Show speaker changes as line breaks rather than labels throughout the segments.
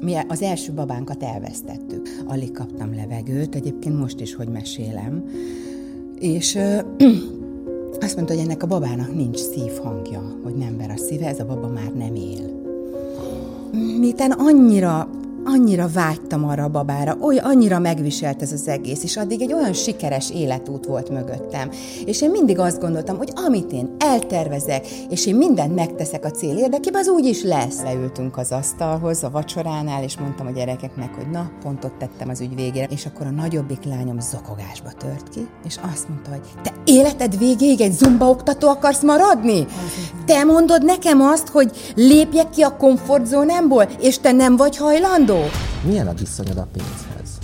Mi az első babánkat elvesztettük. Alig kaptam levegőt, egyébként most is, hogy mesélem. És ö, azt mondta, hogy ennek a babának nincs szívhangja, hogy nem ver a szíve, ez a baba már nem él. Miután annyira annyira vágytam arra a babára, oly annyira megviselt ez az egész, és addig egy olyan sikeres életút volt mögöttem. És én mindig azt gondoltam, hogy amit én eltervezek, és én mindent megteszek a cél érdekében, az úgy is lesz. Leültünk az asztalhoz, a vacsoránál, és mondtam a gyerekeknek, hogy na, pont ott tettem az ügy végére. És akkor a nagyobbik lányom zokogásba tört ki, és azt mondta, hogy te életed végéig egy zumba oktató akarsz maradni? Te mondod nekem azt, hogy lépjek ki a komfortzónámból, és te nem vagy hajlandó? Adó.
Milyen a viszonyod a pénzhez?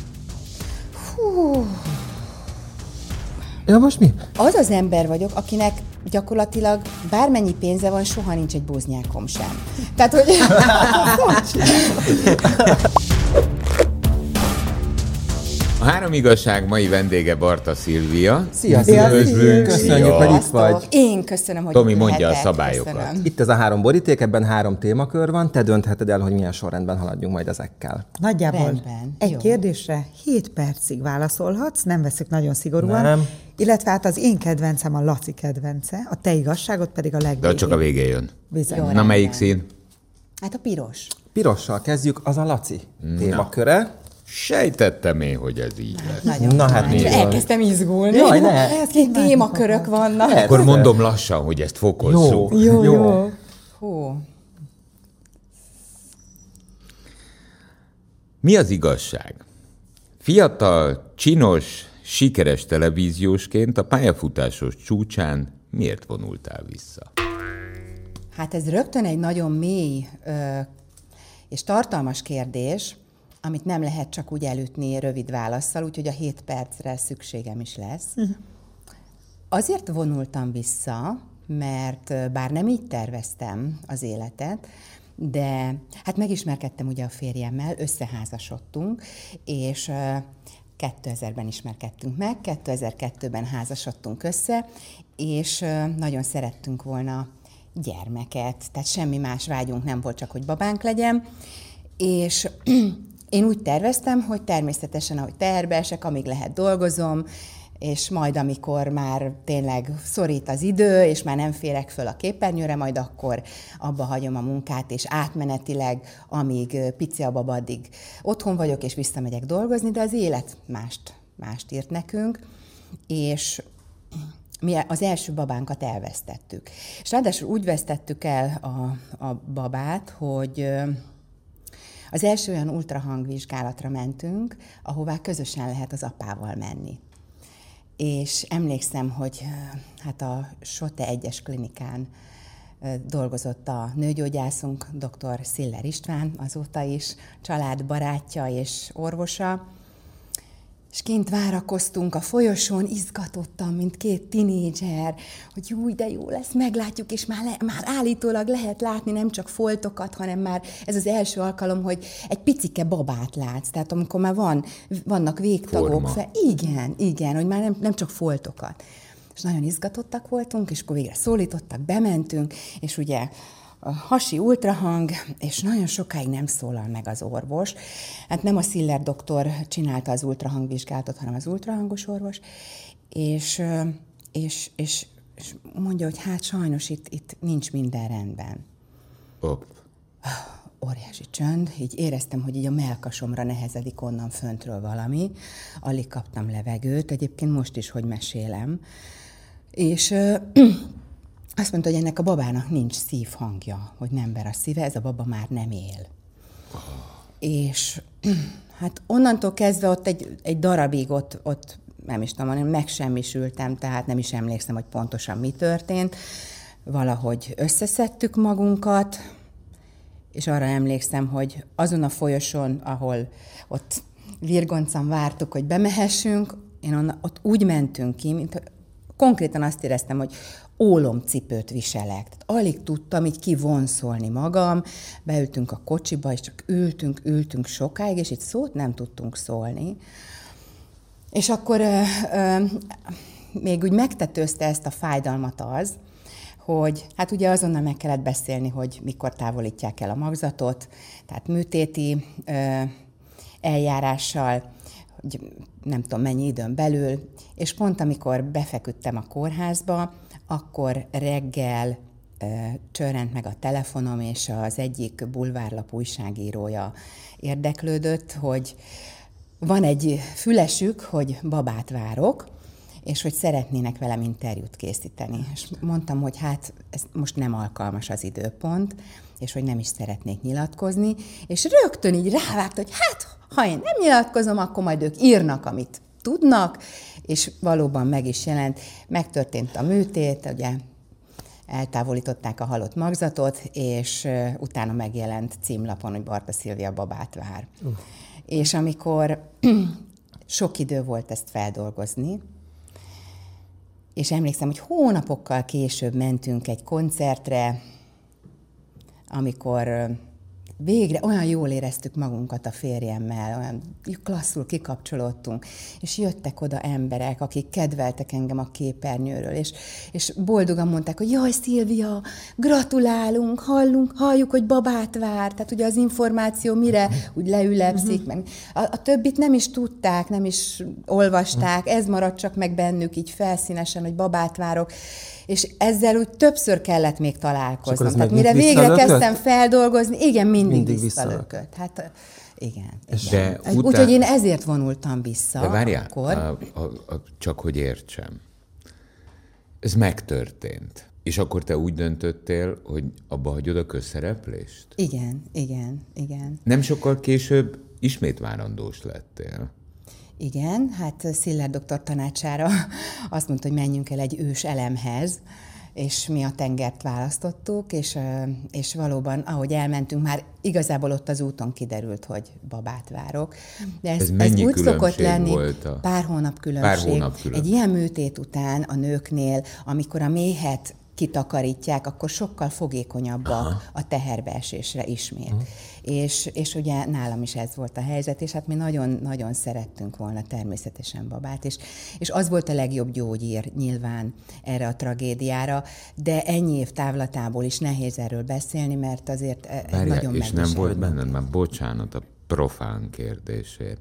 Hú.
Ja, most mi?
Az az ember vagyok, akinek gyakorlatilag bármennyi pénze van, soha nincs egy búznyákom sem. Tehát, hogy...
A három igazság mai vendége Barta Szilvia.
Szia, Szia,
Üdvözlünk.
Köszönjük, hogy itt vagy.
Én köszönöm, hogy
Tomi mondja a
lehetek.
szabályokat.
Köszönöm.
Itt ez a három boríték, ebben három témakör van, te döntheted el, hogy milyen sorrendben haladjunk majd ezekkel.
Nagyjából
Rendben,
egy
jó.
kérdésre 7 percig válaszolhatsz, nem veszük nagyon szigorúan.
Nem.
Illetve hát az én kedvencem a Laci kedvence, a te igazságod pedig a
De
legvégén.
csak a végén jön.
Bizony.
Jó,
Na
rendben.
melyik szín?
Hát a piros.
Pirossal kezdjük, az a Laci témaköre.
Sejtettem én, hogy ez így lesz.
Nagyon
Na hát nézd.
Elkezdtem izgulni.
Jaj, ne.
Ez két témakörök vannak.
Ne.
Akkor mondom lassan, hogy ezt fokozzuk.
Jó,
Jó, jó.
Hú.
Mi az igazság? Fiatal, csinos, sikeres televíziósként a pályafutásos csúcsán miért vonultál vissza?
Hát ez rögtön egy nagyon mély ö, és tartalmas kérdés, amit nem lehet csak úgy elütni rövid válaszsal, úgyhogy a 7 percre szükségem is lesz. Azért vonultam vissza, mert bár nem így terveztem az életet, de hát megismerkedtem ugye a férjemmel, összeházasodtunk, és ö, 2000-ben ismerkedtünk meg, 2002-ben házasodtunk össze, és nagyon szerettünk volna gyermeket, tehát semmi más vágyunk nem volt, csak hogy babánk legyen, és én úgy terveztem, hogy természetesen, ahogy terbe esek, amíg lehet dolgozom, és majd amikor már tényleg szorít az idő, és már nem férek föl a képernyőre, majd akkor abba hagyom a munkát, és átmenetileg, amíg pici a baba, addig otthon vagyok, és visszamegyek dolgozni, de az élet mást, mást írt nekünk, és mi az első babánkat elvesztettük. És ráadásul úgy vesztettük el a, a babát, hogy az első olyan ultrahangvizsgálatra mentünk, ahová közösen lehet az apával menni. És emlékszem, hogy hát a Sote egyes klinikán dolgozott a nőgyógyászunk, dr. Sziller István, azóta is családbarátja és orvosa, és kint várakoztunk a folyosón, izgatottam, mint két tinédzser, hogy jó, de jó lesz, meglátjuk, és már, le, már állítólag lehet látni nem csak foltokat, hanem már ez az első alkalom, hogy egy picike babát látsz. Tehát amikor már van, vannak végtagok.
Forma.
Fel, igen, igen, hogy már nem, nem csak foltokat. És nagyon izgatottak voltunk, és akkor végre szólítottak, bementünk, és ugye a hasi ultrahang, és nagyon sokáig nem szólal meg az orvos. Hát nem a Sziller doktor csinálta az ultrahangvizsgálatot, hanem az ultrahangos orvos, és, és, és, és mondja, hogy hát sajnos itt, itt nincs minden rendben.
Hopp.
Óriási csönd, így éreztem, hogy így a melkasomra nehezedik onnan föntről valami. Alig kaptam levegőt, egyébként most is, hogy mesélem. És azt mondta, hogy ennek a babának nincs szívhangja, hogy nem ver a szíve, ez a baba már nem él. És hát onnantól kezdve ott egy, egy darabig ott, ott nem is tudom, megsemmisültem, tehát nem is emlékszem, hogy pontosan mi történt. Valahogy összeszedtük magunkat, és arra emlékszem, hogy azon a folyosón, ahol ott virgoncam vártuk, hogy bemehessünk, én onna, ott úgy mentünk ki, mint konkrétan azt éreztem, hogy ólomcipőt viselek. Tehát alig tudtam így kivonszolni magam, beültünk a kocsiba, és csak ültünk, ültünk sokáig, és itt szót nem tudtunk szólni. És akkor ö, ö, még úgy megtetőzte ezt a fájdalmat az, hogy hát ugye azonnal meg kellett beszélni, hogy mikor távolítják el a magzatot, tehát műtéti ö, eljárással, hogy nem tudom mennyi időn belül, és pont amikor befeküdtem a kórházba, akkor reggel csörrent meg a telefonom, és az egyik bulvárlap újságírója érdeklődött, hogy van egy fülesük, hogy babát várok, és hogy szeretnének velem interjút készíteni. És mondtam, hogy hát ez most nem alkalmas az időpont, és hogy nem is szeretnék nyilatkozni, és rögtön így rávágt, hogy hát, ha én nem nyilatkozom, akkor majd ők írnak, amit tudnak, és valóban meg is jelent. Megtörtént a műtét, ugye eltávolították a halott magzatot, és utána megjelent címlapon, hogy Barta Szilvia babát vár. Uh. És amikor sok idő volt ezt feldolgozni, és emlékszem, hogy hónapokkal később mentünk egy koncertre, amikor végre olyan jól éreztük magunkat a férjemmel, olyan klasszul kikapcsolódtunk, és jöttek oda emberek, akik kedveltek engem a képernyőről, és, és boldogan mondták, hogy jaj, Szilvia, gratulálunk, hallunk, halljuk, hogy babát vár, tehát ugye az információ mire úgy leülepszik, meg a, a többit nem is tudták, nem is olvasták, ez maradt csak meg bennük így felszínesen, hogy babát várok, és ezzel úgy többször kellett még találkoznom. Tehát mire végre kezdtem feldolgozni, igen, mindig, mindig visszalökött. Hát igen. igen. De után... Úgyhogy én ezért vonultam vissza.
De várjál, akkor. A, a, a, csak hogy értsem. Ez megtörtént. És akkor te úgy döntöttél, hogy abba hagyod a közszereplést?
Igen, igen, igen.
Nem sokkal később ismét várandós lettél.
Igen, hát Sziller doktor tanácsára azt mondta, hogy menjünk el egy ős elemhez, és mi a tengert választottuk, és, és valóban, ahogy elmentünk, már igazából ott az úton kiderült, hogy babát várok.
De ez, ez, ez úgy szokott lenni, volt a...
pár hónap különbség. Pár hónap különbség. Egy ilyen műtét után a nőknél, amikor a méhet kitakarítják, akkor sokkal fogékonyabb a, a teherbeesésre ismét. Aha. És, és ugye nálam is ez volt a helyzet, és hát mi nagyon-nagyon szerettünk volna természetesen babát, és, és az volt a legjobb gyógyír nyilván erre a tragédiára, de ennyi év távlatából is nehéz erről beszélni, mert azért e, Várja, nagyon
És nem volt benned, már bocsánat a profán kérdésért,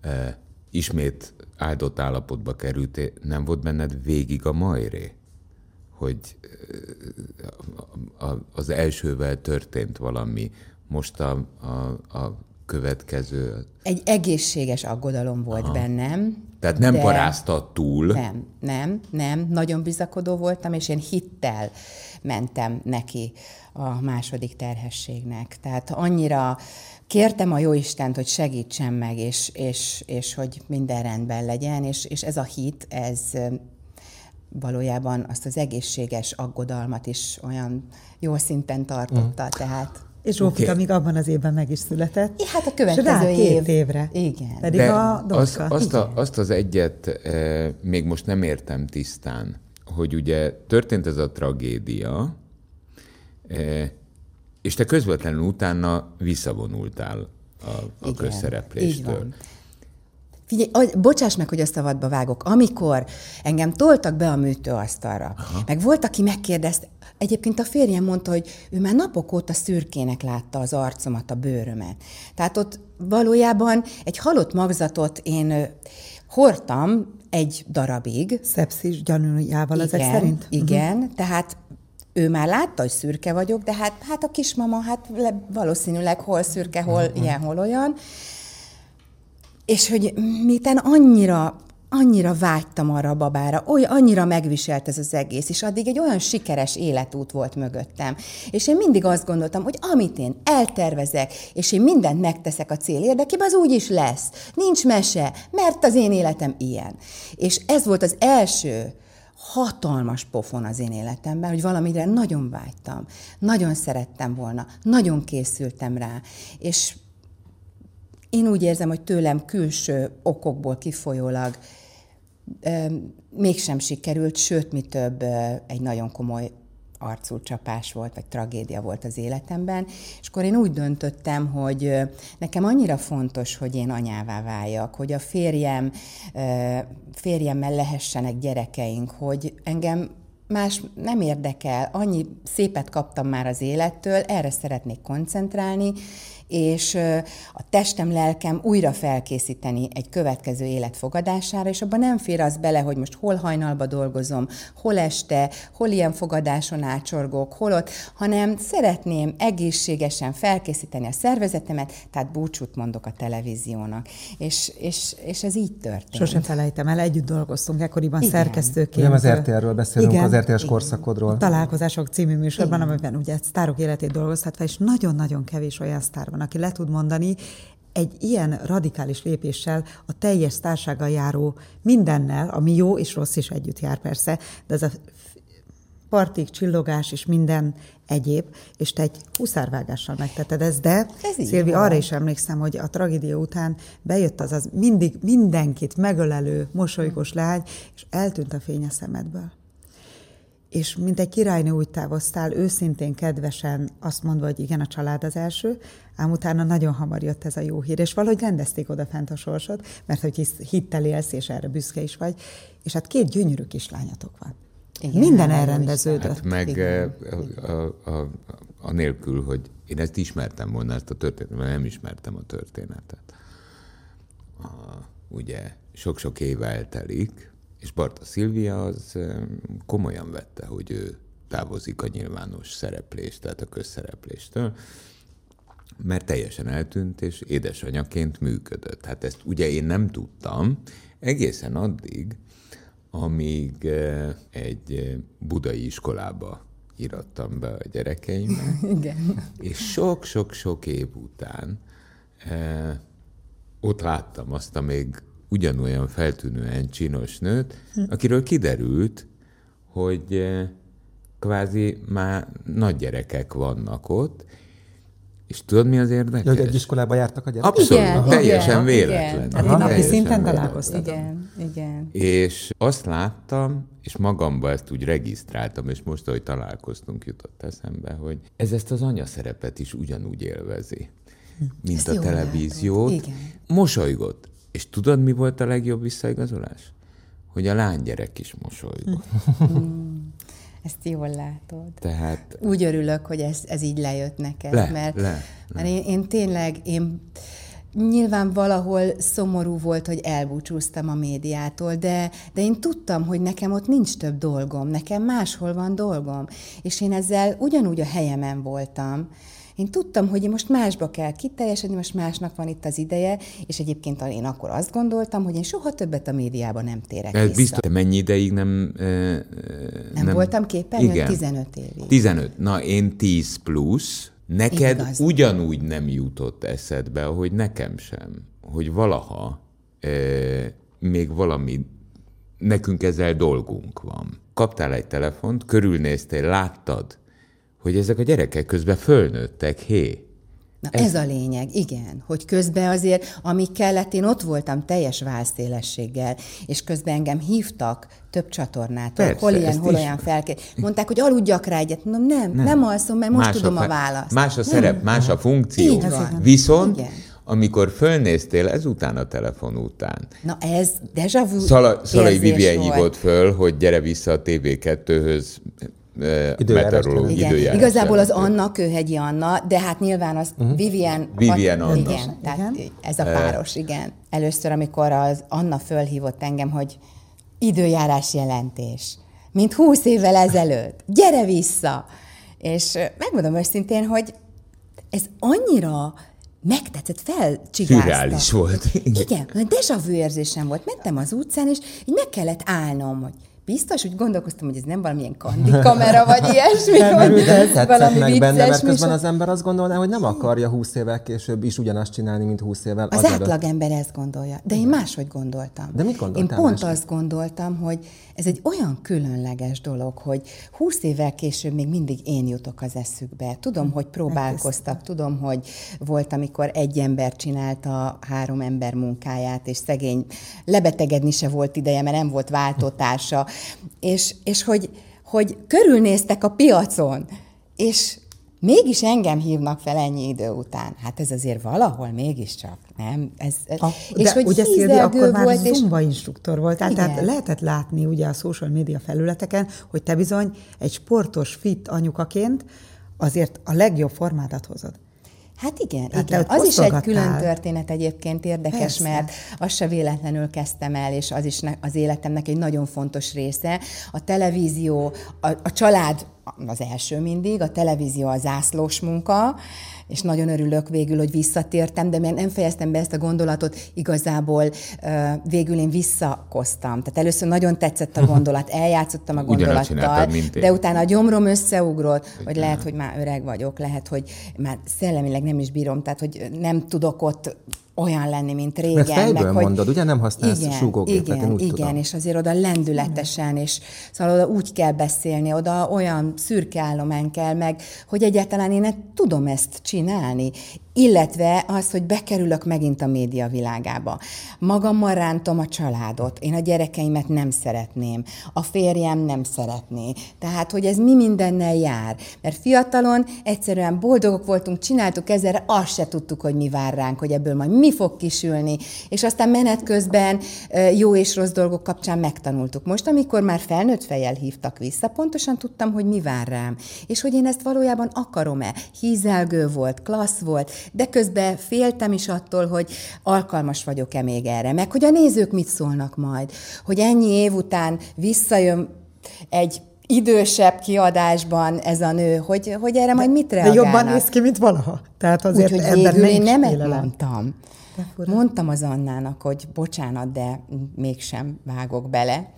e, ismét áldott állapotba kerültél, nem volt benned végig a majré? hogy az elsővel történt valami, most a, a, a következő.
Egy egészséges aggodalom volt Aha. bennem.
Tehát nem parázta túl.
Nem, nem, nem. Nagyon bizakodó voltam, és én hittel mentem neki a második terhességnek. Tehát annyira kértem a Jóistent, hogy segítsen meg, és, és, és hogy minden rendben legyen, és, és ez a hit, ez valójában azt az egészséges aggodalmat is olyan jó szinten tartotta, mm. tehát...
És Zsófika okay. még abban az évben meg is született.
Ja, hát a következő
és
év.
két évre.
Igen.
Pedig De a
az, azt, a, azt az egyet e, még most nem értem tisztán, hogy ugye történt ez a tragédia, e, és te közvetlenül utána visszavonultál a, a Igen, közszerepléstől. Így van.
Figyelj, bocsáss meg, hogy a szabadba vágok. Amikor engem toltak be a műtőasztalra, Aha. meg volt, aki megkérdezte, egyébként a férjem mondta, hogy ő már napok óta szürkének látta az arcomat, a bőrömet. Tehát ott valójában egy halott magzatot én hordtam egy darabig.
Szepszis gyanújával ezek szerint?
Igen, uh-huh. tehát ő már látta, hogy szürke vagyok, de hát, hát a kismama, hát valószínűleg hol szürke, hol uh-huh. ilyen, hol olyan. És hogy miután annyira annyira vágytam arra a babára, oly, annyira megviselt ez az egész, és addig egy olyan sikeres életút volt mögöttem. És én mindig azt gondoltam, hogy amit én eltervezek, és én mindent megteszek a cél érdekében, az úgy is lesz. Nincs mese, mert az én életem ilyen. És ez volt az első hatalmas pofon az én életemben, hogy valamire nagyon vágytam, nagyon szerettem volna, nagyon készültem rá, és én úgy érzem, hogy tőlem külső okokból kifolyólag mégsem sikerült, sőt, mi több, egy nagyon komoly arcú csapás volt, vagy tragédia volt az életemben, és akkor én úgy döntöttem, hogy nekem annyira fontos, hogy én anyává váljak, hogy a férjem, férjemmel lehessenek gyerekeink, hogy engem más nem érdekel, annyi szépet kaptam már az élettől, erre szeretnék koncentrálni, és a testem, lelkem újra felkészíteni egy következő élet fogadására, és abban nem fér az bele, hogy most hol hajnalba dolgozom, hol este, hol ilyen fogadáson ácsorgok, hol ott, hanem szeretném egészségesen felkészíteni a szervezetemet, tehát búcsút mondok a televíziónak. És, és, és ez így történt.
Sosem felejtem el, együtt dolgoztunk ekkoriban
Igen.
szerkesztőként.
Nem az RTL-ről beszélünk,
Igen.
az RTL-s korszakodról.
Találkozások című műsorban, amiben ugye sztárok életét dolgozhatva, és nagyon-nagyon kevés olyan sztár van, aki le tud mondani egy ilyen radikális lépéssel a teljes sztársággal járó mindennel, ami jó és rossz is együtt jár persze, de ez a partik, csillogás és minden egyéb, és te egy huszárvágással megtetted ezt, de
Ez
Szilvi,
van.
arra is emlékszem, hogy a tragédia után bejött az az mindig mindenkit megölelő, mosolygós lány, és eltűnt a fény a szemedből és mint egy királynő úgy távoztál, őszintén, kedvesen, azt mondva, hogy igen, a család az első, ám utána nagyon hamar jött ez a jó hír, és valahogy rendezték oda fent a sorsot, mert hogy hittel élsz, és erre büszke is vagy, és hát két gyönyörű kislányatok van.
Igen,
Minden elrendeződött.
Hát meg
Igen.
a, a, a, anélkül, hogy én ezt ismertem volna, ezt a történetet, mert nem ismertem a történetet. A, ugye sok-sok év eltelik, és Barta Szilvia az komolyan vette, hogy ő távozik a nyilvános szereplést, tehát a közszerepléstől, mert teljesen eltűnt, és édesanyaként működött. Hát ezt ugye én nem tudtam, egészen addig, amíg eh, egy eh, budai iskolába irattam be a gyerekeimet,
Igen.
és sok-sok-sok év után eh, ott láttam azt a még ugyanolyan feltűnően csinos nőt, akiről kiderült, hogy eh, kvázi már nagy gyerekek vannak ott, és tudod, mi az érdekes?
Ja, hogy egy iskolába jártak a gyerekek?
Abszolút,
Igen,
teljesen
igen,
véletlen.
igen.
Tehát én napi szinten találkoztatok.
Igen, igen.
És azt láttam, és magamba ezt úgy regisztráltam, és most, ahogy találkoztunk, jutott eszembe, hogy ez ezt az anya szerepet is ugyanúgy élvezi, mint
Ezt
a televíziót.
Igen.
Mosolygott. És tudod, mi volt a legjobb visszaigazolás? Hogy a lánygyerek is mosolygott.
Ezt jól látod.
Tehát
Úgy örülök, hogy ez, ez így lejött neked,
Le,
mert,
le, le.
mert én, én tényleg, én nyilván valahol szomorú volt, hogy elbúcsúztam a médiától, de, de én tudtam, hogy nekem ott nincs több dolgom, nekem máshol van dolgom, és én ezzel ugyanúgy a helyemen voltam. Én tudtam, hogy én most másba kell kiteljesedni, most másnak van itt az ideje, és egyébként én akkor azt gondoltam, hogy én soha többet a médiába nem térek
ez
vissza.
biztos, te mennyi ideig nem... e, e,
Nem, nem voltam képernyőn?
Igen.
15 évig.
15. Na, én 10 plusz. Neked
Igaz.
ugyanúgy nem jutott eszedbe, hogy nekem sem, hogy valaha e, még valami, nekünk ezzel dolgunk van. Kaptál egy telefont, körülnéztél, láttad, hogy ezek a gyerekek közben fölnőttek, hé.
Na ez... ez a lényeg, igen, hogy közben azért, amíg kellett, én ott voltam teljes válszélességgel, és közben engem hívtak több csatornától,
Persze,
hol ilyen, hol olyan felké. Mondták, hogy aludjak rá egyet. Mondom, nem, nem, nem alszom, mert most
Más
tudom a,
fe-
választ.
Más a
Nem.
szerep, más a funkció.
Így van.
Viszont,
Igen.
amikor fölnéztél ezután a telefon után,
Na ez deja vu
Szala, Szalai Vivien hívott föl, hogy gyere vissza a TV2-höz
Igen.
időjárás
Igazából az. Anna, Kőhegyi Anna, de hát nyilván az uh-huh. Vivian...
Vivian
An-
Anna.
Igen, tehát
Igen.
ez a páros, igen. Először, amikor az Anna fölhívott engem, hogy időjárás jelentés, mint húsz évvel ezelőtt, gyere vissza! És megmondom őszintén, hogy ez annyira megtetszett, felcsigázta.
Szürreális volt.
Igen, olyan deja vu érzésem volt. Mentem az utcán, és így meg kellett állnom, hogy biztos, úgy gondolkoztam, hogy ez nem valamilyen kandikamera, vagy ilyesmi, vagy
Tetszett meg benne, mert közben az ember azt gondolná, hogy nem akarja 20 évvel később is ugyanazt csinálni, mint 20 évvel
Az
azelőtt.
átlagember ezt gondolja, de én máshogy gondoltam.
De mit gondoltál
Én pont
máshogy?
azt gondoltam, hogy ez egy olyan különleges dolog, hogy 20 évvel később még mindig én jutok az eszükbe. Tudom, hogy próbálkoztak, tudom, hogy volt, amikor egy ember csinálta három ember munkáját, és szegény lebetegedni se volt ideje, mert nem volt váltótársa, és, és hogy, hogy körülnéztek a piacon, és mégis engem hívnak fel ennyi idő után. Hát ez azért valahol mégiscsak, nem? Ez,
A, és de hogy ugye Szilvi akkor már volt, zumba és... instruktor volt, tehát, tehát lehetett látni ugye a social media felületeken, hogy te bizony egy sportos, fit anyukaként azért a legjobb formádat hozod.
Hát igen, hát igen. az is egy külön történet egyébként érdekes, Persze. mert azt se véletlenül kezdtem el, és az is az életemnek egy nagyon fontos része. A televízió, a, a család az első mindig, a televízió a zászlós munka, és nagyon örülök végül, hogy visszatértem, de mert nem fejeztem be ezt a gondolatot, igazából végül én visszakoztam. Tehát először nagyon tetszett a gondolat, eljátszottam a gondolattal, de utána a gyomrom összeugrott, hogy lehet, hogy már öreg vagyok, lehet, hogy már szellemileg nem is bírom, tehát hogy nem tudok ott olyan lenni, mint régen. Mert
fejből meg, hogy... mondod, ugye nem használsz
igen,
súgógépet,
igen,
én úgy
igen,
tudom.
és azért oda lendületesen, és szóval oda úgy kell beszélni, oda olyan szürke állomány kell meg, hogy egyáltalán én tudom ezt csinálni illetve az, hogy bekerülök megint a média világába. Magammal rántom a családot, én a gyerekeimet nem szeretném, a férjem nem szeretné. Tehát, hogy ez mi mindennel jár. Mert fiatalon egyszerűen boldogok voltunk, csináltuk ezzel, azt se tudtuk, hogy mi vár ránk, hogy ebből majd mi fog kisülni, és aztán menet közben jó és rossz dolgok kapcsán megtanultuk. Most, amikor már felnőtt fejjel hívtak vissza, pontosan tudtam, hogy mi vár rám, és hogy én ezt valójában akarom-e. Hízelgő volt, klassz volt, de közben féltem is attól, hogy alkalmas vagyok-e még erre, meg hogy a nézők mit szólnak majd, hogy ennyi év után visszajön egy idősebb kiadásban ez a nő, hogy, hogy erre majd mit reagálnak.
De jobban néz ki, mint valaha. Tehát azért
Úgyhogy végül én nemet mondtam. Mondtam az Annának, hogy bocsánat, de mégsem vágok bele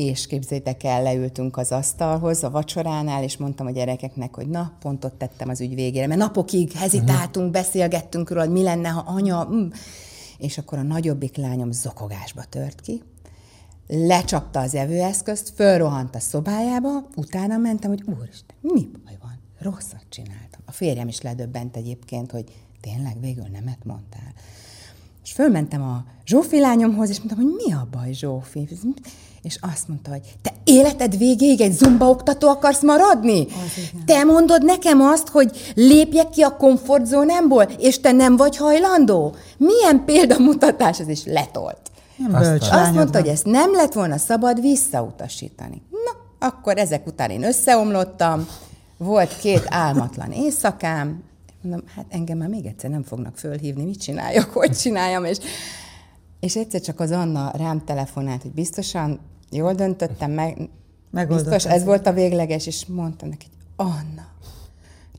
és képzétek el, leültünk az asztalhoz a vacsoránál, és mondtam a gyerekeknek, hogy na, pontot tettem az ügy végére, mert napokig hezitáltunk, uh-huh. beszélgettünk róla, hogy mi lenne, ha anya... Mm. És akkor a nagyobbik lányom zokogásba tört ki, lecsapta az evőeszközt, fölrohant a szobájába, utána mentem, hogy úristen, mi baj van? Rosszat csináltam. A férjem is ledöbbent egyébként, hogy tényleg végül nemet mondtál. És fölmentem a Zsófi lányomhoz, és mondtam, hogy mi a baj, Zsófi? És azt mondta, hogy te életed végéig egy zumba oktató akarsz maradni? Te mondod nekem azt, hogy lépjek ki a komfortzónámból, és te nem vagy hajlandó? Milyen példamutatás ez is letolt. Azt, azt mondta, hogy ezt nem lett volna szabad visszautasítani. Na, akkor ezek után én összeomlottam, volt két álmatlan éjszakám, mondom, hát engem már még egyszer nem fognak fölhívni, mit csináljak, hogy csináljam, és, és egyszer csak az Anna rám telefonált, hogy biztosan jól döntöttem, meg, biztos ez volt a végleges, és mondtam neki, hogy Anna,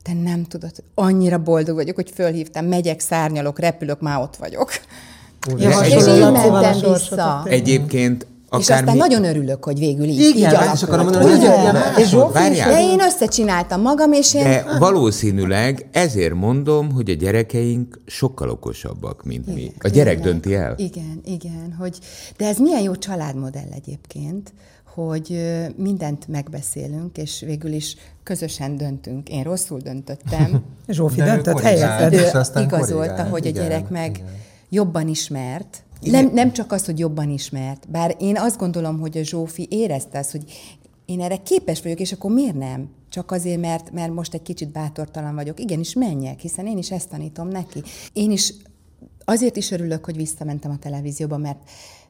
te nem tudod, annyira boldog vagyok, hogy fölhívtam, megyek, szárnyalok, repülök, már ott vagyok. Ja, és így mentem vissza.
Egyébként
Akár és aztán nagyon örülök, hogy végül így,
Igen,
így
alakult. És akarom mondani, hogy ilyen
és De én összecsináltam magam, és én...
De valószínűleg ezért mondom, hogy a gyerekeink sokkal okosabbak, mint igen, mi. A gyerek tényleg. dönti el.
Igen, igen. Hogy, de ez milyen jó családmodell egyébként, hogy mindent megbeszélünk, és végül is közösen döntünk. Én rosszul döntöttem.
Zsófi döntött helyetted.
Igazolta, hogy igen, a gyerek meg igen. jobban ismert, nem, nem csak az, hogy jobban ismert, bár én azt gondolom, hogy a Zsófi érezte azt, hogy én erre képes vagyok, és akkor miért nem? Csak azért, mert, mert most egy kicsit bátortalan vagyok. Igenis, menjek, hiszen én is ezt tanítom neki. Én is azért is örülök, hogy visszamentem a televízióba, mert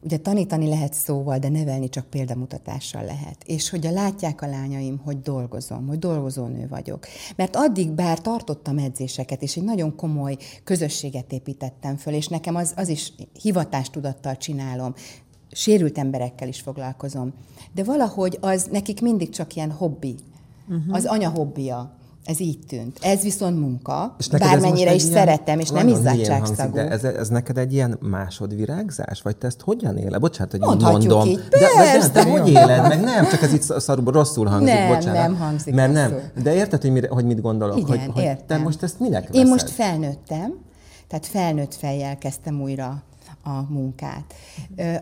Ugye tanítani lehet szóval, de nevelni csak példamutatással lehet. És hogy a látják a lányaim, hogy dolgozom, hogy dolgozónő vagyok. Mert addig bár tartottam edzéseket, és egy nagyon komoly közösséget építettem föl, és nekem az, az is hivatástudattal csinálom, sérült emberekkel is foglalkozom. De valahogy az nekik mindig csak ilyen hobbi. Uh-huh. Az anya hobbija. Ez így tűnt. Ez viszont munka, és bármennyire is ilyen, szeretem, és nem izzadságszagú.
De ez, ez neked egy ilyen másodvirágzás? Vagy te ezt hogyan éled? Bocsánat, hogy
Mondhatjuk
mondom.
Így. De, de,
de, de, hogy éled meg? Nem, csak ez itt szarul, rosszul hangzik,
nem,
bocsánat.
Nem, hangzik
Mert nem. De érted, hogy, mire, hogy mit gondolok?
Igen,
hogy, hogy
értem.
te most ezt minek veszed?
Én most felnőttem, tehát felnőtt fejjel kezdtem újra a munkát.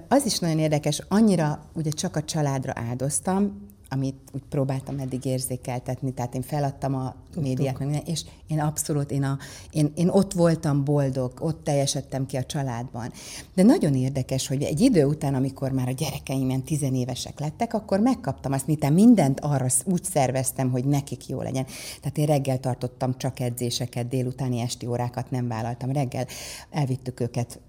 Az is nagyon érdekes, annyira ugye csak a családra áldoztam, amit úgy próbáltam eddig érzékeltetni, tehát én feladtam a médiát, meg minden, és én abszolút, én, a, én, én ott voltam boldog, ott teljesedtem ki a családban. De nagyon érdekes, hogy egy idő után, amikor már a gyerekeim ilyen tizenévesek lettek, akkor megkaptam azt, miután mindent arra úgy szerveztem, hogy nekik jó legyen. Tehát én reggel tartottam csak edzéseket, délutáni esti órákat nem vállaltam. Reggel elvittük őket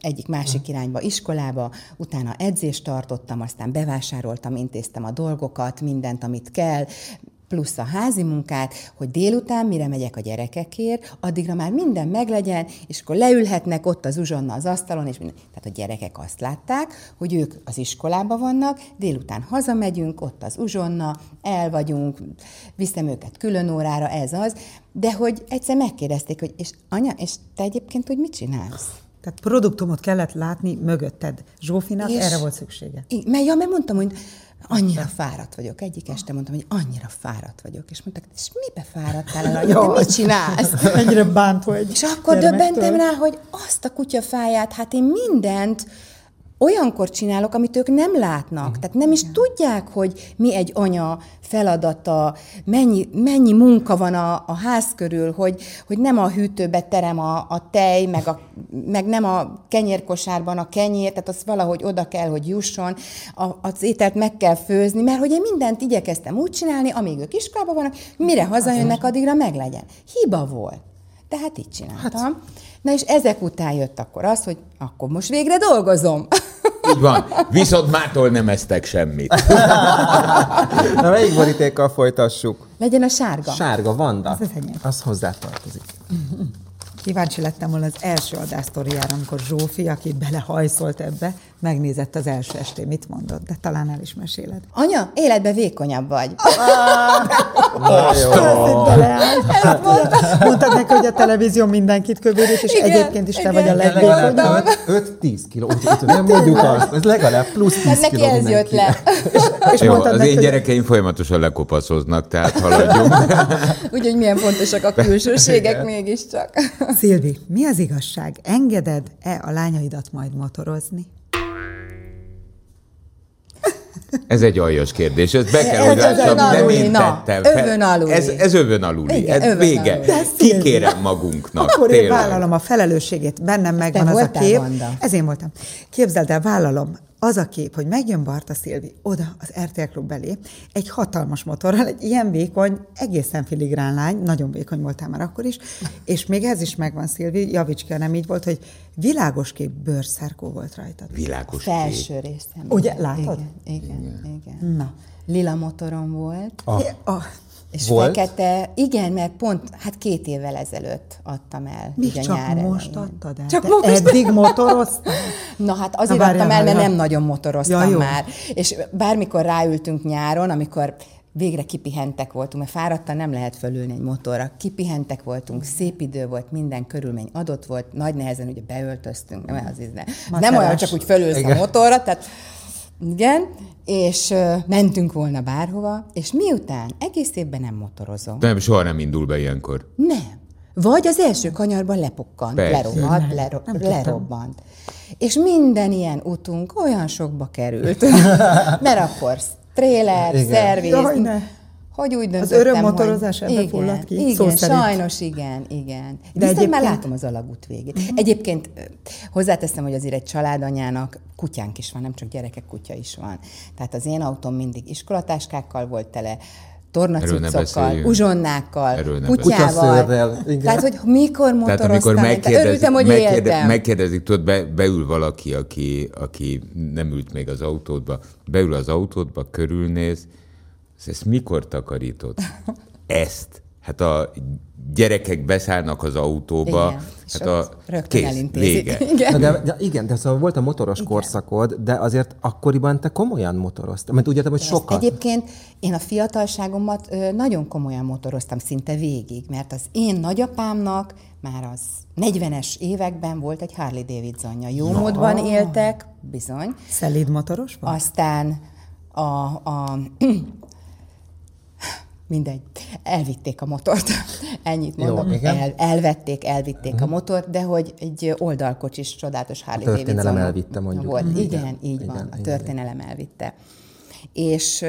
egyik másik irányba iskolába, utána edzést tartottam, aztán bevásároltam, intéztem a dolgokat, mindent, amit kell, plusz a házi munkát, hogy délután, mire megyek a gyerekekért, addigra már minden meglegyen, és akkor leülhetnek ott az uzsonna az asztalon, és minden. Tehát a gyerekek azt látták, hogy ők az iskolába vannak, délután hazamegyünk, ott az uzsonna, el vagyunk, viszem őket külön órára, ez az, de hogy egyszer megkérdezték, hogy és anya, és te egyébként hogy mit csinálsz?
Tehát produktumot kellett látni mögötted. Zsófinak
És-
erre volt szüksége.
Igen, mert, ja, mert mondtam, hogy annyira fáradt vagyok. Egyik este mondtam, hogy annyira fáradt vagyok. És mondták, és mibe fáradtál el? anya? Te mit csinálsz?
Mennyire bánt vagy.
És akkor döbbentem rá, hogy azt a kutyafáját, hát én mindent olyankor csinálok, amit ők nem látnak. Tehát nem is tudják, hogy mi egy anya feladata, mennyi, mennyi munka van a, a ház körül, hogy, hogy nem a hűtőbe terem a, a tej, meg, a, meg nem a kenyérkosárban a kenyér, tehát az valahogy oda kell, hogy jusson, a, az ételt meg kell főzni, mert hogy én mindent igyekeztem úgy csinálni, amíg ők iskolában vannak, mire hazajönnek, addigra meglegyen. Hiba volt. Tehát így csináltam. Hát. Na és ezek után jött akkor az, hogy akkor most végre dolgozom.
Így van. Viszont mától nem eztek semmit.
Na, melyik borítékkal folytassuk?
Legyen a sárga.
Sárga, Vanda.
Az enyém.
Az hozzá tartozik.
Kíváncsi lettem volna az első adásztoriára, amikor Zsófi, aki belehajszolt ebbe, megnézett az első estén, mit mondott, de talán el is meséled.
Anya, életben vékonyabb vagy.
Mondtad neki, hogy a televízió mindenkit kövérít, és
Igen,
egyébként is te vagy a legvékonyabb.
5-10 kiló. Úgyhogy nem mondjuk azt, ez legalább plusz 10
Hát neki
kiló
ez jött le.
És
az
neki,
én gyerekeim folyamatosan lekopaszoznak, tehát haladjunk.
Úgyhogy milyen fontosak a külsőségek mégiscsak.
Szilvi, mi az igazság? Engeded-e a lányaidat majd motorozni?
Ez egy aljas kérdés, ezt be kell,
Ez
hogy
övön
lássam, nem én
na,
tettem fel.
övön aluli.
Ez, ez övön aluli,
Igen,
ez
övön
vége.
aluli.
Kikérem magunknak,
Akkor én
tényleg.
vállalom a felelősségét, bennem megvan az a kép.
Vanda?
Ez én voltam. Képzeld el, vállalom. Az a kép, hogy megjön Barta Szilvi oda az RTL Klub elé, egy hatalmas motorral, egy ilyen vékony, egészen filigrán lány, nagyon vékony voltál már akkor is, és még ez is megvan, Szilvi, javíts ki, nem így volt, hogy világos kép bőrszerkó volt rajtad.
Világos kép.
Felső részem.
Ugye, látod?
Igen, igen. igen. Na. Lila motorom volt.
A,
A,
És
Volt?
fekete, igen, mert pont, hát két évvel ezelőtt adtam el. a
csak
nyár
most
elején.
adtad el?
Csak
Te
most.
eddig motoroztál?
Na hát azért
Na, várjál,
adtam el, mert nem nagyon motoroztam
Ja, jó.
már. És bármikor ráültünk nyáron, amikor végre kipihentek voltunk, mert fáradtan nem lehet fölülni egy motorra. Kipihentek voltunk, szép idő volt, minden körülmény adott volt, nagy nehezen ugye beöltöztünk, nem az ízne. Nem olyan, csak úgy fölülsz a motorra, tehát igen, és ö, mentünk volna bárhova, és miután egész évben nem motorozom.
Nem, soha nem indul be ilyenkor.
Nem. Vagy az első kanyarban lepukkant,
Persze.
lerohadt, lero, lerobbant. És minden ilyen utunk olyan sokba került. Mert akkor tréler, szerviz.
Jaj.
Hogy úgy döntöttem,
örömmotorozás
hogy...
ebbe
igen,
fulladt ki,
Igen,
szó szerint.
sajnos igen, igen.
De
Viszont már
egyébként-
látom az alagút végét. Uh-huh. Egyébként hozzáteszem, hogy azért egy családanyának kutyánk is van, nem csak gyerekek kutya is van. Tehát az én autóm mindig iskolatáskákkal volt tele, tornacuccokkal, uzsonnákkal, kutyával. Tehát, hogy mikor motoroztam,
Tehát amikor
örültem, hogy
megkérdez,
éltem.
megkérdezik, tudod, be, beül valaki, aki, aki nem ült még az autódba, beül az autódba, körülnéz, ezt mikor takarítod? Ezt. Hát a gyerekek beszállnak az autóba,
Igen,
hát a
rögtön
kész,
elintézik.
vége.
Igen.
Na de, de igen, de szóval volt a motoros igen. korszakod, de azért akkoriban te komolyan motoroztál. Mert úgy értem, hogy sokat.
Egyébként én a fiatalságomat nagyon komolyan motoroztam szinte végig, mert az én nagyapámnak már az 40-es években volt egy Harley Davidsonja. Jó módban éltek, bizony.
Szelíd motoros vagy?
Aztán a, a mindegy, elvitték a motort. Ennyit
Jó,
mondom.
igen.
El, elvették, elvitték a motort, de hogy egy oldalkocsis, csodálatos Harley
A történelem
Davidson
elvitte, mondjuk.
Volt.
Mhm.
Igen,
Igen,
így
igen,
van, a
igen,
történelem elvitte. És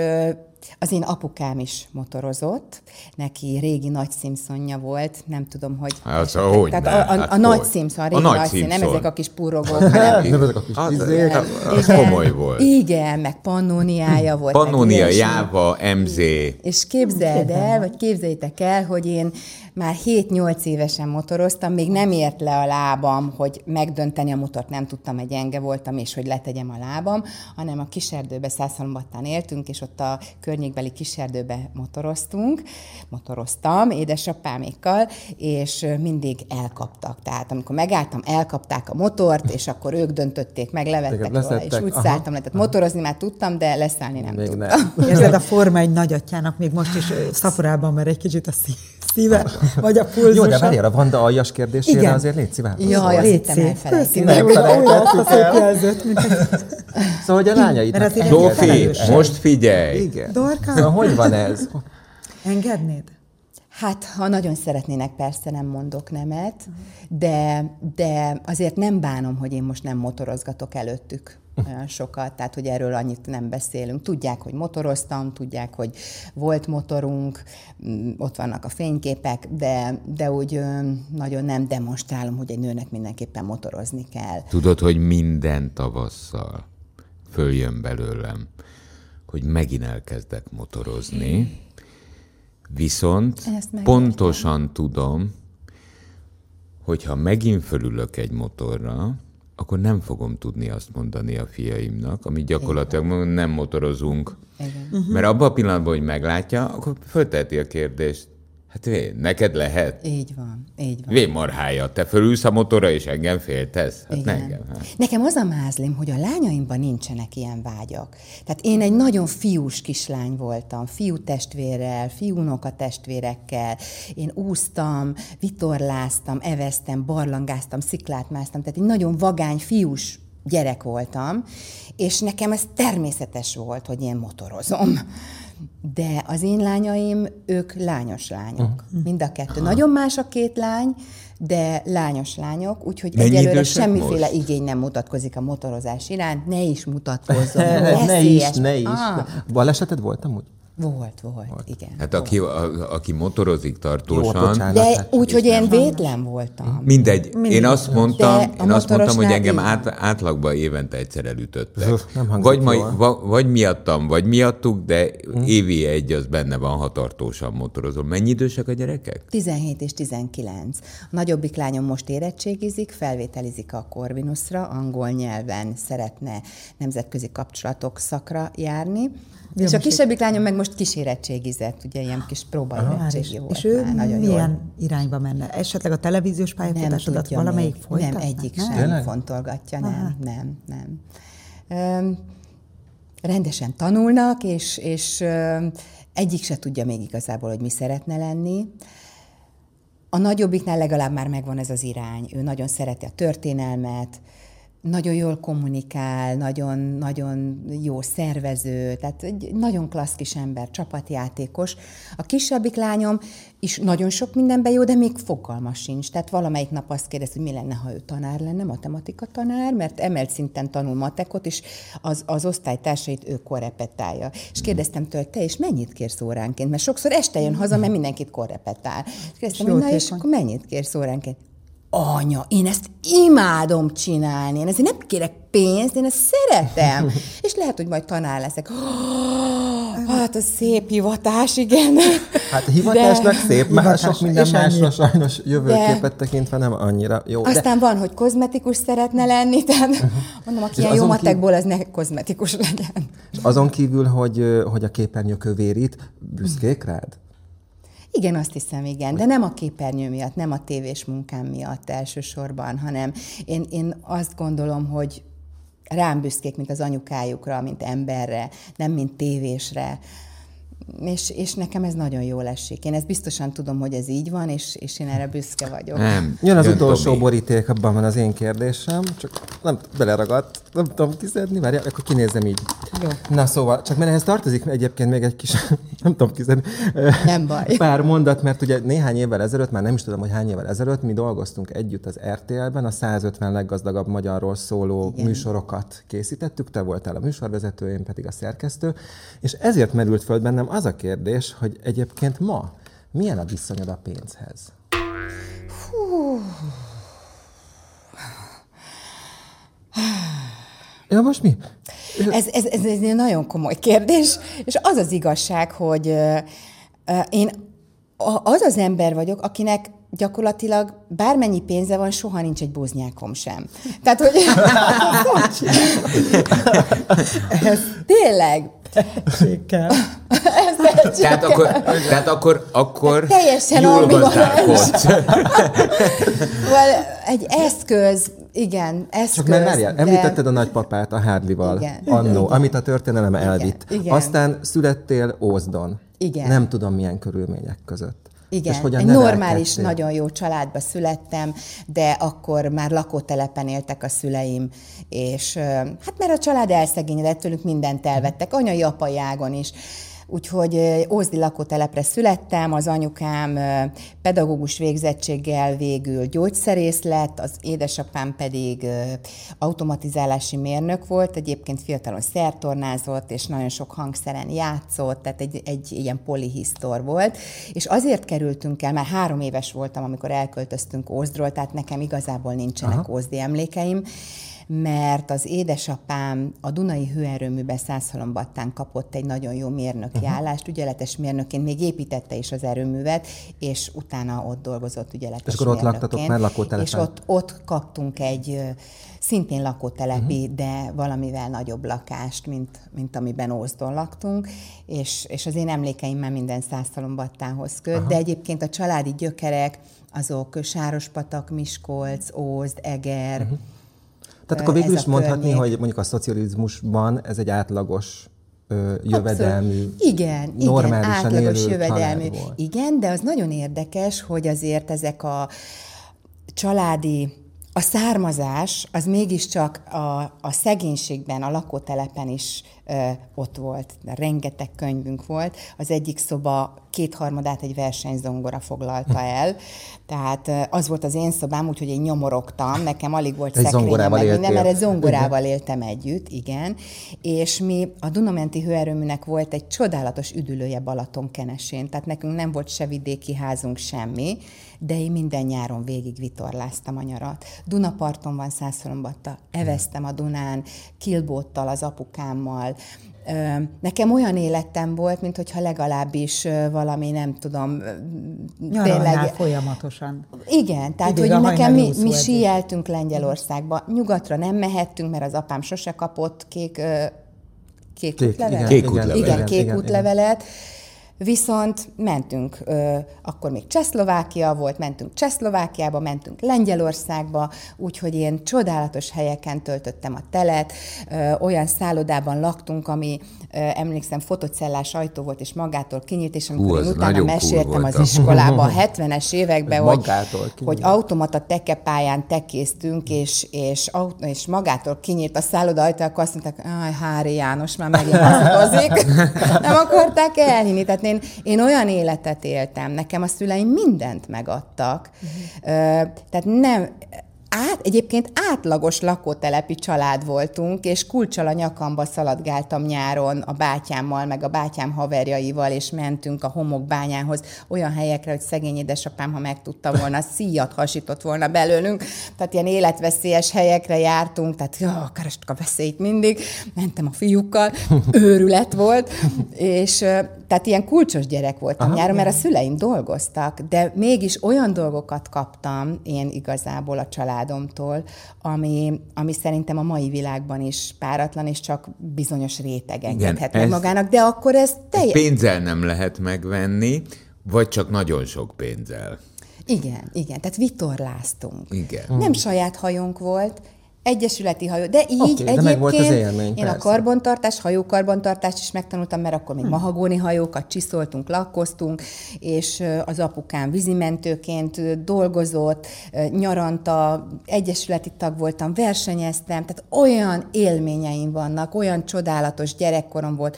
az én apukám is motorozott, neki régi nagy Simpsonja volt, nem tudom, hogy...
Hát, hogy
Tehát
ne,
a, a,
hát
a nagy
hogy?
Simpson, a
A
régi
nagy
nagy Simpson, nem ezek a kis purogók, hanem...
Nem ezek a kis
Az,
izék.
az komoly volt.
Igen, meg pannóniája volt.
Pannonia. Jáva, MZ.
És képzeld el, vagy képzeljétek el, hogy én már 7-8 évesen motoroztam, még nem ért le a lábam, hogy megdönteni a motort nem tudtam, hogy gyenge voltam, és hogy letegyem a lábam, hanem a kiserdőbe, Szászalombattán éltünk, és ott a környékbeli kiserdőbe motoroztunk, motoroztam édesapámékkal, és mindig elkaptak. Tehát amikor megálltam, elkapták a motort, és akkor ők döntötték meg, levettek róla, és úgy
aha.
szálltam le. Tehát motorozni már tudtam, de leszállni nem
Még
tudtam.
nem.
Érzed, a Forma egy nagyatyának még most is szaporában mer egy kicsit a szí- szíve, vagy a pulzusa.
Jó, de várjál, a Vanda aljas kérdésére
Igen.
azért légy szíves.
Jaj, azt hittem
szép.
elfelejtünk.
Köszi,
Nem
újra, újra azt a
felejtettük
szép
el.
jelzőt, mint egy
Szóval, hogy a
Zsófi,
felelős.
most figyelj!
Igen.
Dorka?
Szóval hogy van ez?
Engednéd?
Hát, ha nagyon szeretnének, persze nem mondok nemet, de, de azért nem bánom, hogy én most nem motorozgatok előttük olyan sokat, tehát hogy erről annyit nem beszélünk. Tudják, hogy motoroztam, tudják, hogy volt motorunk, mm, ott vannak a fényképek, de, de úgy nagyon nem demonstrálom, hogy egy nőnek mindenképpen motorozni kell.
Tudod, hogy minden tavasszal följön belőlem, hogy megint elkezdek motorozni, viszont pontosan tudom, hogy ha megint fölülök egy motorra, akkor nem fogom tudni azt mondani a fiaimnak, ami gyakorlatilag nem motorozunk.
Igen.
Mert abban a pillanatban, hogy meglátja, akkor fölteti a kérdést, hát vé, neked lehet?
Így van, így van.
Vé marhája, te fölülsz a motorra, és engem féltesz? Hát
Igen.
engem. Hát.
Nekem az a mázlim, hogy a lányaimban nincsenek ilyen vágyak. Tehát én egy nagyon fiús kislány voltam, fiú testvérrel, fiúnoka testvérekkel. Én úsztam, vitorláztam, eveztem, barlangáztam, sziklát másztam, tehát egy nagyon vagány fiús gyerek voltam, és nekem ez természetes volt, hogy én motorozom. De az én lányaim, ők lányos lányok. Mind a kettő. Nagyon más a két lány, de lányos lányok, úgyhogy
Mennyi
egyelőre semmiféle
most?
igény nem mutatkozik a motorozás iránt. Ne is mutatkozzon.
ne is, ne is.
Ah,
Baleseted volt amúgy?
Volt, volt, igen.
Hát aki, a, aki motorozik
Jó,
tartósan,
bocsánat.
De
hát
úgy, hogy én vétlen voltam.
mindegy. Én azt mondtam,
De
én azt mondtam, hogy engem át, átlagban évente egyszer elütöttek.
Nem
vagy, majd,
jól.
va, vagy miattam, vagy miattuk, de
Hm.
évi egy az benne van, ha tartósan motorozom. Mennyi idősek a gyerekek?
17 és 19. A nagyobbik lányom most érettségizik, felvételizik a Corvinusra, angol nyelven szeretne nemzetközi kapcsolatok szakra járni. Ja, és a kisebbik lányom meg most kísérettségizett, ugye ilyen kis próbaérettségi volt
és ő
már, nagyon
milyen
jól.
irányba menne? Esetleg a televíziós pályafutásodat valamelyik
még.
folytatna?
Nem, egyik
Nem?
sem
Tényleg?
fontolgatja, nem, nem, nem. Öm, rendesen tanulnak, és, és öm, egyik se tudja még igazából, hogy mi szeretne lenni. A nagyobbiknál legalább már megvan ez az irány. Ő nagyon szereti a történelmet, nagyon jól kommunikál, nagyon, nagyon jó szervező, tehát egy nagyon klassz kis ember, csapatjátékos. A kisebbik lányom is nagyon sok mindenben jó, de még fogalma sincs. Tehát valamelyik nap azt kérdez, hogy mi lenne, ha ő tanár lenne, matematika tanár, mert emelt szinten tanul matekot, és az, az osztálytársait ő korrepetálja. És kérdeztem tőle, te és mennyit kérsz óránként? Mert sokszor este jön haza, mert mindenkit korrepetál. És kérdeztem,
És
hogy na és akkor mennyit kérsz óránként? Anya, én ezt imádom csinálni, én ezért nem kérek pénzt, én ezt szeretem. És lehet, hogy majd tanár leszek. Oh, hát az szép hivatás, igen.
Hát hivatásnak szép, már
Hivatás,
sok minden másra
ennyi.
sajnos jövőképet tekintve nem annyira jó. De
Aztán van, hogy kozmetikus szeretne lenni, tehát mondom, aki
És
ilyen jó matekból, az ne kozmetikus legyen.
és azon kívül, hogy, hogy a képernyő vérít, büszkék rád?
Igen, azt hiszem, igen. De nem a képernyő miatt, nem a tévés munkám miatt elsősorban, hanem én, én azt gondolom, hogy rám büszkék, mint az anyukájukra, mint emberre, nem mint tévésre. És, és nekem ez nagyon jól esik. Én ezt biztosan tudom, hogy ez így van, és, és én erre büszke vagyok.
Nem.
Jön az utolsó
Tomi.
boríték, abban van az én kérdésem, csak nem beleragadt, nem tudom kiszedni, várjál, akkor kinézem így.
Jó.
Na szóval, csak mert ehhez tartozik egyébként még egy kis nem tudom kiszedni.
Nem baj.
Pár mondat, mert ugye néhány évvel ezelőtt, már nem is tudom, hogy hány évvel ezelőtt, mi dolgoztunk együtt az RTL-ben, a 150 leggazdagabb magyarról szóló Igen. műsorokat készítettük, te voltál a műsorvezető, én pedig a szerkesztő, és ezért merült föl bennem az a kérdés, hogy egyébként ma milyen a viszonyod a pénzhez? Hú. Ja, most mi?
Ez, ez, ez egy nagyon komoly kérdés, és az az igazság, hogy uh, én az az ember vagyok, akinek gyakorlatilag bármennyi pénze van, soha nincs egy bóznyákom sem. Tehát, hogy... ez tényleg.
Tehetséggel.
tehát akkor, tehát akkor, akkor
teljesen
jól gazdálkodsz.
egy eszköz, igen, eszköz.
Csak mert várjál, de... említetted a nagypapát a Hárlival annó, amit a történelem elvitt. Igen, igen. Aztán születtél Ózdon. Igen. Nem tudom milyen körülmények között.
Igen, és egy normális, nagyon jó családba születtem, de akkor már lakótelepen éltek a szüleim, és hát mert a család elszegényedett, tőlük mindent elvettek, anyai, apai ágon is. Úgyhogy Ózdi lakótelepre születtem, az anyukám pedagógus végzettséggel végül gyógyszerész lett, az édesapám pedig automatizálási mérnök volt, egyébként fiatalon szertornázott, és nagyon sok hangszeren játszott, tehát egy, egy ilyen polihisztor volt, és azért kerültünk el, mert három éves voltam, amikor elköltöztünk Ózdról, tehát nekem igazából nincsenek Aha. Ózdi emlékeim, mert az édesapám a Dunai hőerőműben Százhalombattán kapott egy nagyon jó mérnöki uh-huh. állást, ügyeletes mérnökként, még építette is az erőművet, és utána ott dolgozott ügyeletes
És akkor ott laktatok már lakótelepen?
És ott, ott kaptunk egy szintén lakótelepi, uh-huh. de valamivel nagyobb lakást, mint, mint amiben Ózdon laktunk, és, és az én emlékeim már minden Százhalombattához köt, uh-huh. de egyébként a családi gyökerek, azok Sárospatak, Miskolc, Ózd, Eger, uh-huh
tehát akkor végül is mondhatni, környék. hogy mondjuk a szocializmusban ez egy átlagos ö, jövedelmű, Abszolút.
igen, igen, átlagos jövedelmű. Igen, de az nagyon érdekes, hogy azért ezek a családi a származás az mégiscsak a, a szegénységben, a lakótelepen is ott volt. Rengeteg könyvünk volt. Az egyik szoba kétharmadát egy versenyzongora foglalta el. Tehát az volt az én szobám, úgyhogy én nyomorogtam, nekem alig volt egy szekrényem, meg minden, mert egy zongorával éltem együtt, igen. És mi a Dunamenti hőerőműnek volt egy csodálatos üdülője Balaton kenesén, tehát nekünk nem volt se vidéki házunk, semmi, de én minden nyáron végig vitorláztam a nyarat. Dunaparton van Szászolombatta, eveztem a Dunán, kilbóttal, az apukámmal, Nekem olyan életem volt, mint hogyha legalábbis valami, nem tudom,
Nyaralnál tényleg... folyamatosan.
Igen, tehát Idég hogy nekem mi, mi síeltünk Lengyelországba. Nyugatra nem mehettünk, mert az apám sose kapott kék, kék, kék útlevelet.
Kék útlevelet.
Igen, kék igen, útlevelet. Igen Viszont mentünk, ö, akkor még Csehszlovákia volt, mentünk Csehszlovákiába, mentünk Lengyelországba, úgyhogy én csodálatos helyeken töltöttem a telet, ö, olyan szállodában laktunk, ami ö, emlékszem fotocellás ajtó volt, és magától kinyílt, és amikor Hú, én utána meséltem az iskolában a 70-es években, hogy, hogy automata tekepályán tekéztünk, és, és, és magától kinyílt a szálloda ajtó, akkor azt mondták, Hári János már megint Nem akarták elhinni. Tehát én, én olyan életet éltem, nekem a szüleim mindent megadtak. Uh-huh. Tehát nem, át, egyébként átlagos lakótelepi család voltunk, és kulcsal a nyakamba szaladgáltam nyáron a bátyámmal, meg a bátyám haverjaival, és mentünk a homokbányához olyan helyekre, hogy szegény édesapám, ha megtudta volna, szíjat hasított volna belőlünk. Tehát ilyen életveszélyes helyekre jártunk, tehát jó, kerestük a veszélyt mindig, mentem a fiúkkal, őrület volt, és tehát ilyen kulcsos gyerek voltam Aha, nyáron, mert a szüleim dolgoztak, de mégis olyan dolgokat kaptam én igazából a család családomtól, ami, ami szerintem a mai világban is páratlan, és csak bizonyos réteg engedhet meg magának, de akkor ez
teljesen... Pénzzel nem lehet megvenni, vagy csak nagyon sok pénzzel.
Igen, igen, tehát vitorláztunk.
Igen.
Nem saját hajónk volt, Egyesületi hajó. De így okay, egyébként de volt az élmény, én persze. a karbantartás, hajókarbantartást is megtanultam, mert akkor még hmm. mahagóni hajókat csiszoltunk, lakkoztunk, és az apukám vízimentőként dolgozott, nyaranta, egyesületi tag voltam, versenyeztem, tehát olyan élményeim vannak, olyan csodálatos gyerekkorom volt,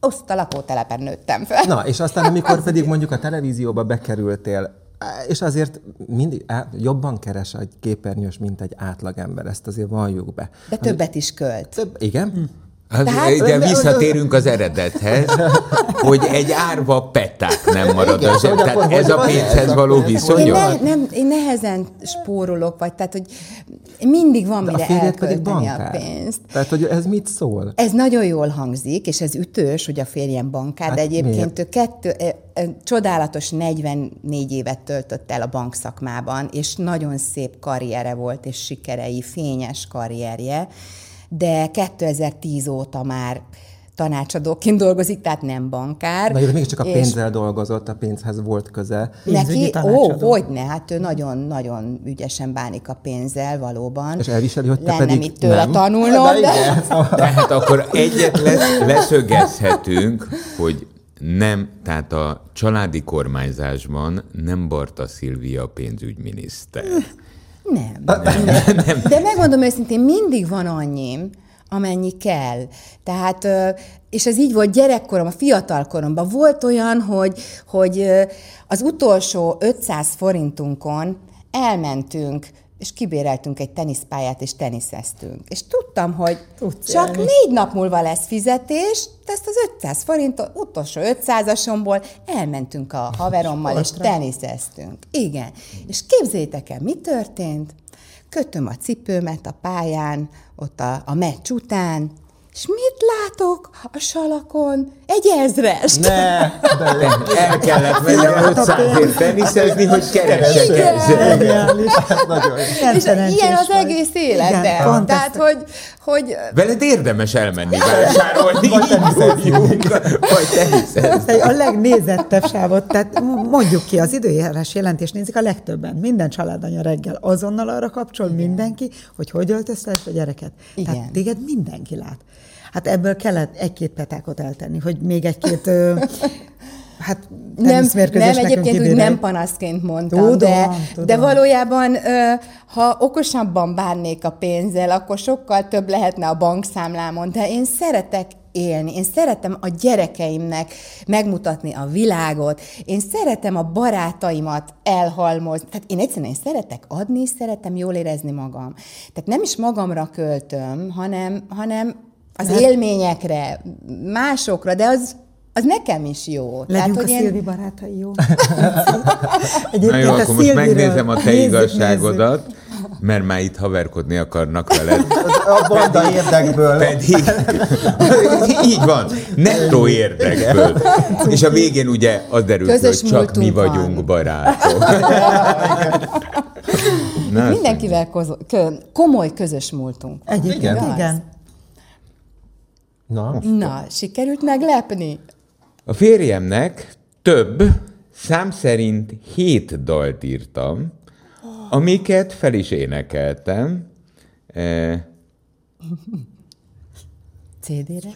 azt a lakótelepen nőttem fel.
Na, és aztán, amikor pedig mondjuk a televízióba bekerültél, és azért mindig á, jobban keres egy képernyős, mint egy átlagember, ezt azért valljuk be.
De többet is költ.
Több, igen? Hm.
Hát,
Tehát-
de visszatérünk az eredethez, hogy egy árva peták nem marad
Igen,
az.
hogy
Tehát
akkor
ez a pénzhez
ez?
való
Ez
Én, ne, nem, én nehezen spórolok, vagy tehát, hogy mindig van mire
férjed pedig
elkölteni a pénzt.
Tehát, hogy ez mit szól?
Ez nagyon jól hangzik, és ez ütős, hogy a férjem bankár,
Hát
de egyébként
miért?
ő kettő, csodálatos 44 évet töltött el a bankszakmában, és nagyon szép karriere volt, és sikerei, fényes karrierje, de 2010 óta már tanácsadóként dolgozik, tehát nem bankár.
Na, de mégiscsak a
és
pénzzel dolgozott, a pénzhez volt köze.
Pénzügyi
Neki, ó, hogyne, hát ő nagyon-nagyon ügyesen bánik a pénzzel, valóban.
És elviseli, hogy te
Lenne
pedig
mit tőle
nem.
tanulnom,
De
de...
igen, szóval-
Tehát akkor egyet lesz, leszögezhetünk, hogy nem, tehát a családi kormányzásban nem Barta Szilvia pénzügyminiszter.
Nem. nem. De megmondom őszintén, mindig van annyim, amennyi kell. Tehát, és ez így volt gyerekkorom, a fiatal koromban. Volt olyan, hogy, hogy az utolsó 500 forintunkon elmentünk, és kibéreltünk egy teniszpályát, és teniszeztünk. És tudtam, hogy
Tudsz
csak
élni.
négy nap múlva lesz fizetés, de ezt az 500 forintot, utolsó 500-asomból elmentünk a haverommal, és teniszeztünk. Igen. És képzétek el, mi történt? Kötöm a cipőmet a pályán, ott a, a meccs után, és mit látok a salakon? Egy ezrest.
Ne, de
El kellett mennem 500 ért teniszezni, hogy keressek
Igen.
ezzel.
Nagyon.
Nem
És ilyen az egész.
Igen,
Tehát, hogy, hogy
Veled érdemes elmenni vásárolni. Vagy teniszezni. Vagy teniszezni.
A legnézettebb sávot, tehát mondjuk ki, az időjárás jelentés nézik a legtöbben. Minden családanya reggel azonnal arra kapcsol Igen. mindenki, hogy hogy öltözte ezt a gyereket.
Igen.
Tehát téged mindenki lát. Hát ebből kellett egy-két petákot eltenni, hogy még egy-két, hát
nem, nem egyébként úgy nem panaszként mondtam,
Tudom,
de,
tudom.
de valójában, ha okosabban bánnék a pénzzel, akkor sokkal több lehetne a bankszámlámon, de én szeretek élni, én szeretem a gyerekeimnek megmutatni a világot, én szeretem a barátaimat elhalmozni, tehát én egyszerűen én szeretek adni, szeretem jól érezni magam. Tehát nem is magamra költöm, hanem, hanem az
Hát-
élményekre, másokra, de az, az nekem is jó.
Legyünk
hogy
a
én-
Szilvi barátai, jó?
Na jó, akkor most megnézem a te
Nézzük,
igazságodat, mert már itt haverkodni akarnak veled.
A banda érdekből.
Pedig így van, nettó érdekből. És a végén ugye az derül
Közös
hogy csak mi
múltunk van.
vagyunk barátok. Na,
Mindenkivel kozo- kö- komoly közös múltunk.
Egyébként
Igen.
igen. Igen.
Na,
Na, sikerült meglepni?
A férjemnek több, szám szerint hét dalt írtam, amiket fel is énekeltem. Eh,
CD-re?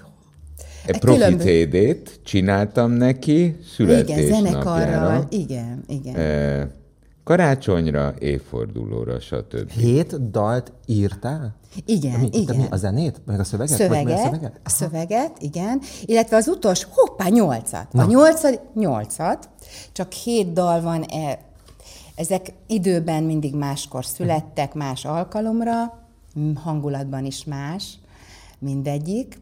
Egy profi CD-t csináltam neki
Igen,
születésnapjára.
zenekarral. Igen, igen.
Eh, Karácsonyra, évfordulóra, stb.
hét dalt írtál?
Igen,
Mi,
igen.
Mi, a zenét? Meg a szöveget? Vagy mi a
Szöveget,
szöveget?
a szöveget, igen, illetve az utolsó, hoppá, nyolcat. A nyolcad, nyolcat, csak hét dal van, e, ezek időben mindig máskor születtek, más alkalomra, hangulatban is más, mindegyik,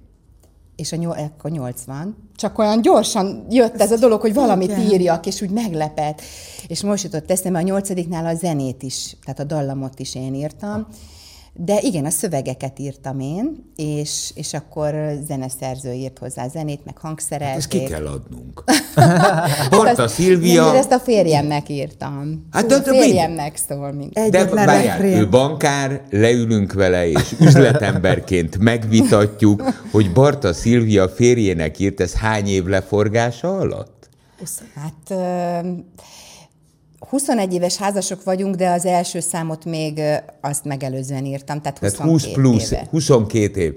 és a nyol, akkor 80. Csak olyan gyorsan jött ez a dolog, hogy valamit
Igen.
írjak, és úgy meglepett. És most jutott eszembe, a nyolcadiknál a zenét is, tehát a dallamot is én írtam. De igen, a szövegeket írtam én, és, és akkor zeneszerző írt hozzá zenét, meg hangszerelték.
Ezt ki kell adnunk. Barta Szilvia,
Én ezt a férjemnek írtam.
Hát,
Hát,
de-
a
de
férjemnek szól mind.
de várjál, ő bankár, leülünk vele, és üzletemberként megvitatjuk, hogy Barta Szilvia férjének írt, ez hány év leforgása alatt?
Hát ö, 21 éves házasok vagyunk, de az első számot még azt megelőzően írtam, tehát 22
Tehát 20 plusz,
éve.
22 év.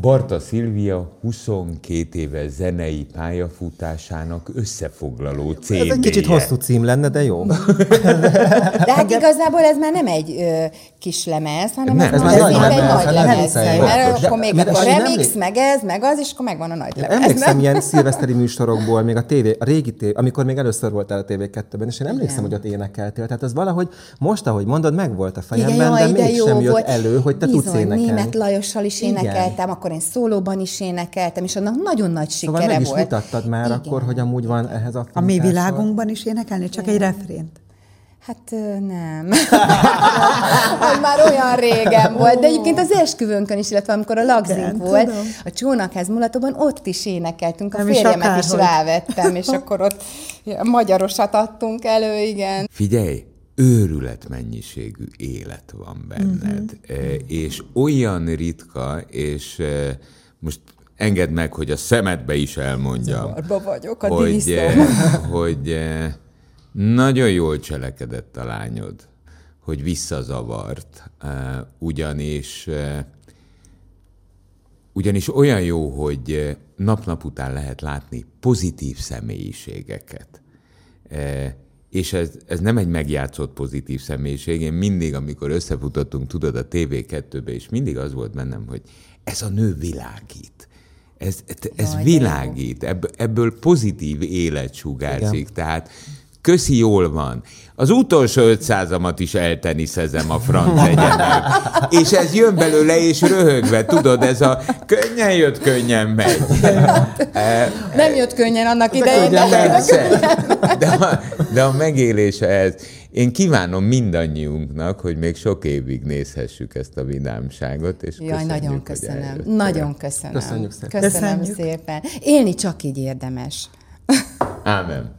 Barta Szilvia 22 éve zenei pályafutásának összefoglaló cd
Ez egy kicsit hosszú cím lenne, de jó.
De hát igazából ez már nem egy ö, kis lemez, hanem
Nem,
ez,
ez
már
nagy
egy
lemez,
nagy
hát
lemez. Mert akkor még
De-
a
de-
remix, meg ez, meg az, és akkor megvan a nagy lemez.
Emlékszem ilyen szilveszteri műsorokból, még a, tévé, a régi tévé, amikor még először voltál a TV2-ben, és én emlékszem, hogy ott énekeltél. Tehát az valahogy most, ahogy mondod, megvolt a fejemben, de mégsem
jó
jött
volt.
elő, hogy te tudsz énekelni.
Német Lajossal is énekeltem, akkor én szólóban is énekeltem, és annak nagyon nagy
Szóval
sikere
meg is
volt.
mutattad már
Igen.
akkor, hogy amúgy van ehhez a
A mi világunkban is énekelni, csak egy refrént.
Hát nem. már olyan régen volt. De egyébként az esküvőnkön is, illetve amikor a lagzink
Igen,
volt,
tudom.
a csónakház mulatóban ott is énekeltünk. A
Nem is
férjemet is
akárhogy.
rávettem, és akkor ott magyarosat adtunk elő, igen.
Figyelj, őrület mennyiségű élet van benned, uh-huh. és olyan ritka, és eh, most engedd meg, hogy a szemedbe is elmondjam,
Zavarba vagyok, a
hogy, eh, hogy nagyon jól cselekedett a lányod, hogy visszazavart, ugyanis ugyanis olyan jó, hogy nap-nap után lehet látni pozitív személyiségeket. És ez, ez nem egy megjátszott pozitív személyiség. Én mindig, amikor összefutottunk, tudod, a TV2-be, és mindig az volt bennem, hogy ez a nő világít. Ez, ez
Jaj,
világít, ebből, ebből pozitív élet sugárzik. Igen. Tehát köszi, jól van. Az utolsó 500-amat is elteniszezem a franc egyenek. És ez jön belőle, és röhögve, tudod, ez a könnyen jött, könnyen megy.
Nem jött könnyen annak idején,
De persze. De a, de a megélése ez. Én kívánom mindannyiunknak, hogy még sok évig nézhessük ezt a vidámságot, és
Jaj, nagyon köszönöm. Nagyon köszönöm.
Köszönjük szépen.
Köszönöm
Köszönjük.
szépen. Élni csak így érdemes.
Ámen.